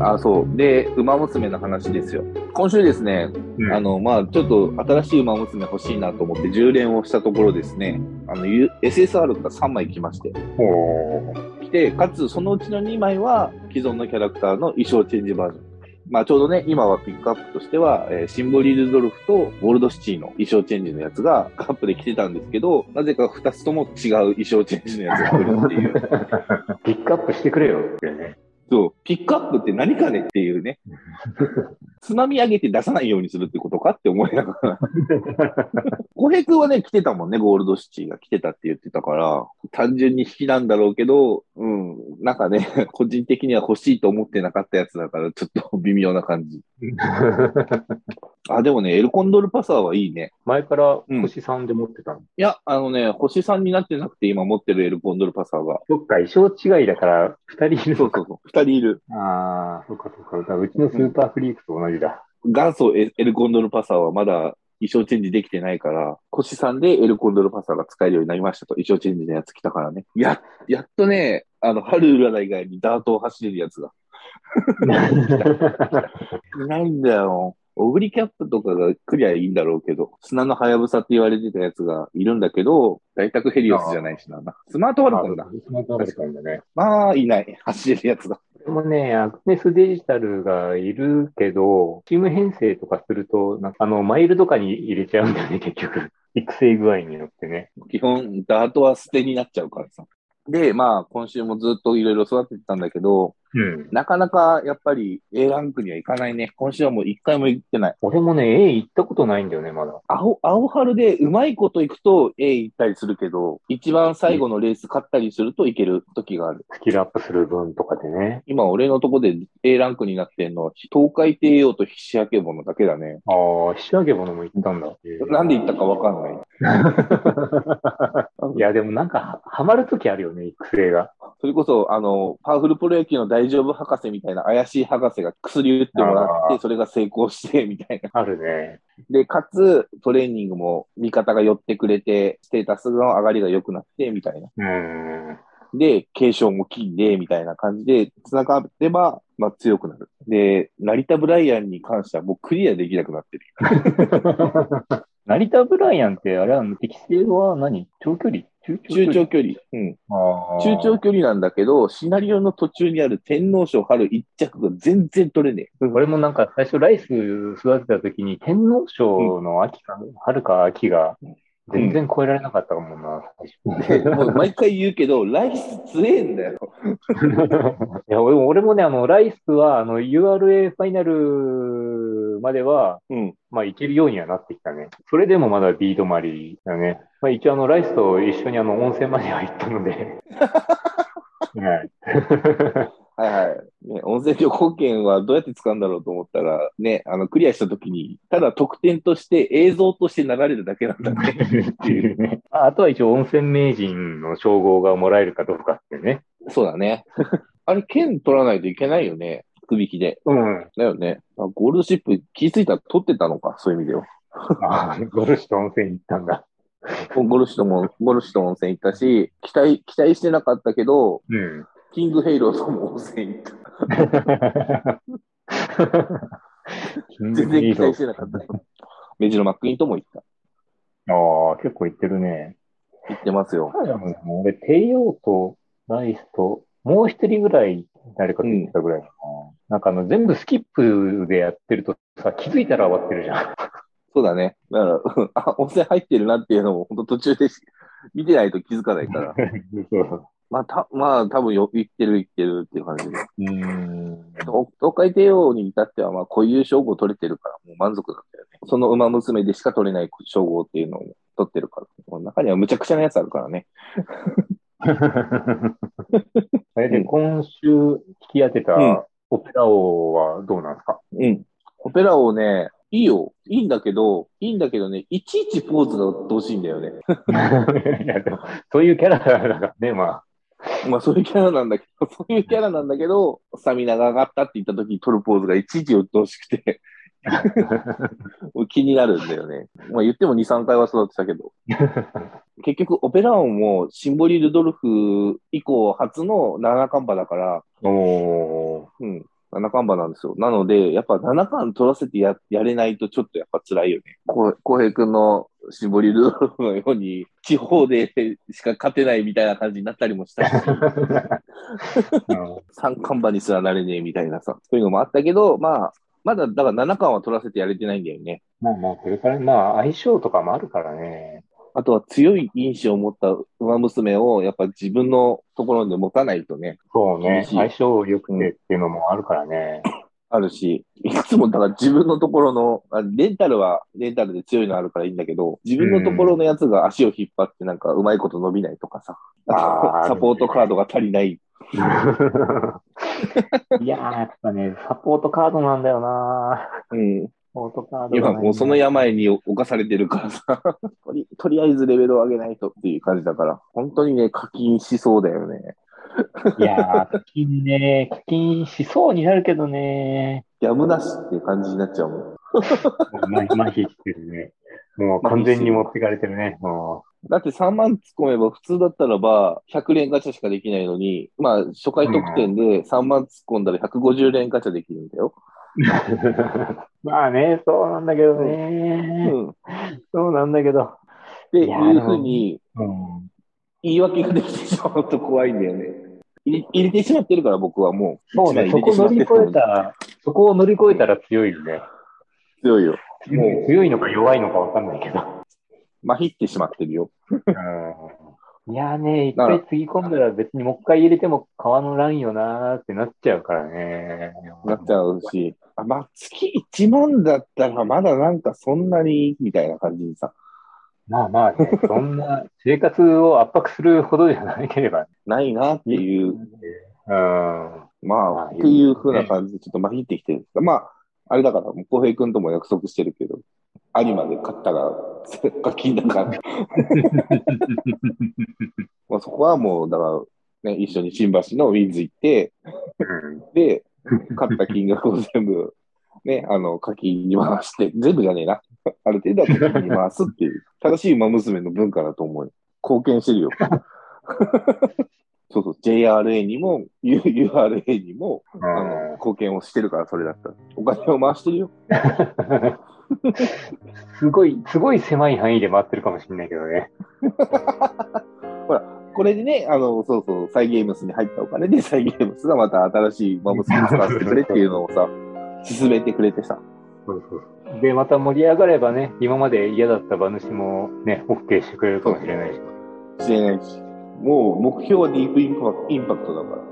あ、そう。で、馬娘の話ですよ。今週ですね、うんあの、まあちょっと新しい馬娘欲しいなと思って充電をしたところですね、あの、U- SSR が3枚来まして。来て、かつそのうちの2枚は既存のキャラクターの衣装チェンジバージョン。まあちょうどね、今はピックアップとしては、えーシンボリルドルフとゴールドシティの衣装チェンジのやつがカップで来てたんですけど、なぜか2つとも違う衣装チェンジのやつが来るっていう。ピックアップしてくれよってね。そう、ピックアップって何かねっていうね。つまみ上げて出さないようにするってことかって思いながら。小平君はね、来てたもんね、ゴールドシティが来てたって言ってたから、単純に引きなんだろうけど、うん、なんかね、個人的には欲しいと思ってなかったやつだから、ちょっと微妙な感じ。あ、でもね、エルコンドルパサーはいいね。前からうん星3で持ってたの？いや、あのね、星3になってなくて今持ってるエルコンドルパサーが。そっか、衣装違いだから2人いる。そうそうそう、二人いる。ああ、そっかそっか。うちのスーパーフリークと同じだ。元祖エエルコンドルパサーはまだ衣装チェンジできてないから、星さんでエルコンドルパサーが使えるようになりましたと、衣装チェンジのやつ来たからね。や、やっとね、あの、春うらら以外にダートを走れるやつが。い ないんだよ。オグリキャップとかが来りゃいいんだろうけど、砂のハヤブサって言われてたやつがいるんだけど、大宅ヘリオスじゃないしな。スマートワルコンだ。スマートワルコンだね。まあ、いない。走れるやつが。もね、アクネスデジタルがいるけど、チーム編成とかすると、なんかあの、マイルとかに入れちゃうんだよね、結局。育成具合によってね。基本、ダートは捨てになっちゃうからさ。で、まあ、今週もずっといろいろ育ててたんだけど、なかなかやっぱり A ランクには行かないね。今週はもう一回も行ってない。俺もね、A 行ったことないんだよね、まだ。青、青春でうまいこと行くと A 行ったりするけど、一番最後のレース勝ったりするといける時がある。スキルアップする分とかでね。今俺のとこで A ランクになってんのは、東海帝王と菱明物だけだね。ああ、仕上げ物も行ったんだ。なんで行ったかわかんない。いや、でもなんかは、ハマるときあるよね、育成が。それこそ、あの、パワフルプロ野球の大丈夫博士みたいな怪しい博士が薬打ってもらっあて、それが成功して、みたいな。あるね。で、かつ、トレーニングも味方が寄ってくれて、ステータスの上がりが良くなって、みたいな。うーん。で、継承も金で、みたいな感じで、繋がれば、まあ強くなる。で、成田ブライアンに関してはもうクリアできなくなってる。成田ブライアンって、あれは適性は何？長距離？中中長距離。うん。中長距離なんだけど、シナリオの途中にある天皇賞春一着が全然取れねえ。俺もなんか最初ライス育てた時に天皇賞の秋か、春か秋が全然超えられなかったかもな、最初。もう毎回言うけど、ライス強えんだよ。いや俺も俺もね、あの、ライスは、あの、URA ファイナルまでは、うん。まあ、いけるようにはなってきたね。それでもまだ B 止まりだね。まあ、一応あの、ライスと一緒にあの、温泉までは行ったので。はい。はいはい。ね、温泉旅行券はどうやって使うんだろうと思ったら、ね、あの、クリアした時に、ただ得点として映像として流れるだけなんだね。っていうね。ああとは一応温泉名人の称号がもらえるかどうかってね。そうだね。あれ、券取らないといけないよね。福引きで。うん。だよね。あゴールドシップ気づいたら取ってたのか、そういう意味では。ああ、ゴルシュと温泉行ったんだ。ゴルシとも、ゴルシと温泉行ったし、期待、期待してなかったけど、うん。キングヘイローとも温泉行った。全然期待してなかった。メジロマックイーンとも行った。ああ、結構行ってるね。行ってますよ。俺、帝王とライスと、もう一人ぐらい誰かと言ってたぐらいかな。なんかあの、全部スキップでやってるとさ、気づいたら終わってるじゃん。そうだね。だから、う んあ、温泉入ってるなっていうのも、本当途中でし 見てないと気づかないから。まあ、た、まあ、多分よ、行ってる行ってるっていう感じで。うん。東東海帝王に至っては、まあ、こういう称号取れてるから、もう満足なんだよね。その馬娘でしか取れない称号っていうのを取ってるから。この中にはむちゃくちゃなやつあるからね。あれで、今週引き当てたうんオペラ王はどうなんですか？うん。オペラ王ね、いいよ。いいんだけど、いいんだけどね、いちいちポーズが鬱陶しいんだよね。いや、でも、そういうキャラだからね、まあ。まあそういうキャラなんだけど、そういうキャラなんだけど、スタミナが上がったって言った時に取るポーズがいちいち鬱陶しくて、気になるんだよね。まあ言っても2、3回は育てたけど。結局、オペラオンもシンボリ・ルドルフ以降初の七冠馬だから、おー。うん。七冠馬なんですよ。なので、やっぱ七冠取らせてややれないとちょっとやっぱ辛いよね。こ浩平君のシンボリ・ルドルフのように、地方でしか勝てないみたいな感じになったりもしたし、三冠馬にすらなれねえみたいなさ、そういうのもあったけど、まあ、まだ、だから七冠は取らせてやれてないんだよね。まあまあ、これから、まあ、相性とかもあるからね。あとは強い因子を持った馬娘をやっぱ自分のところで持たないとね、そうね。相性良くてっていうのもあるからね。あるし、いつもだから自分のところの、あレンタルはレンタルで強いのあるからいいんだけど、自分のところのやつが足を引っ張ってなんかうまいこと伸びないとかさ、サポートカードが足りない。いやー、やっぱね、サポートカードなんだよなうん。今もうその病に侵されてるからさ、とりとりあえずレベルを上げないとっていう感じだから、本当にね、課金しそうだよね。いやー、課金ね、課金しそうになるけどね。やむなしっていう感じになっちゃうもん。もう麻してるね。もう完全に持ってかれてるね。もだって3万突っ込めば普通だったらば100連ガチャしかできないのに、まあ初回特典で3万突っ込んだら150連ガチャできるんだよ。う まあね、そうなんだけどね。うん。そうなんだけど。っていうふうにうん。言い訳ができてしまうと怖いんだよね。入れ入れてしまってるから僕はもう。そうね、一そこ乗り越えた、そこを乗り越えたら強いよね。強いよ。強い強いのか弱いのかわかんないけど。麻痺ってしまってるよ。いやーね、一回つぎ込んだら別にもう一回入れても変わらんよなーってなっちゃうからね。なっちゃうし。あまあ月1万だったらまだなんかそんなにみたいな感じにさ。まあまあね、そんな生活を圧迫するほどじゃなければ。ないなっていう。うん。ままあ、あっていう風な感じでちょっと麻痺ってきてる。まあ、あれだから、もう浩平君とも約束してるけど、有馬で勝ったら、課金だから。まあそこはもう、だから、ね、一緒に新橋のウィンズ行って、うんで、勝った金額を全部、ね、あの、課金に回して、全部じゃねえな。ある程度は課金に回すっていう、正しい馬娘の文化だと思うよ。貢献してるよ。そうそう、JRA にも、URA にも、あの、貢献をしてるから、それだったら。お金を回してるよ。すごい、すごい狭い範囲で回ってるかもしれないけどね。これでね、あの、そうそう、サイゲームスに入ったお金で、サイゲームスがまた新しい馬娘に使わせてくれっていうのをさ、進めてくれてさ。そうそうで、また盛り上がればね、今まで嫌だった馬主もね、OK してくれるかもしれないし。しれないし。もう、目標はディープインパクトだから。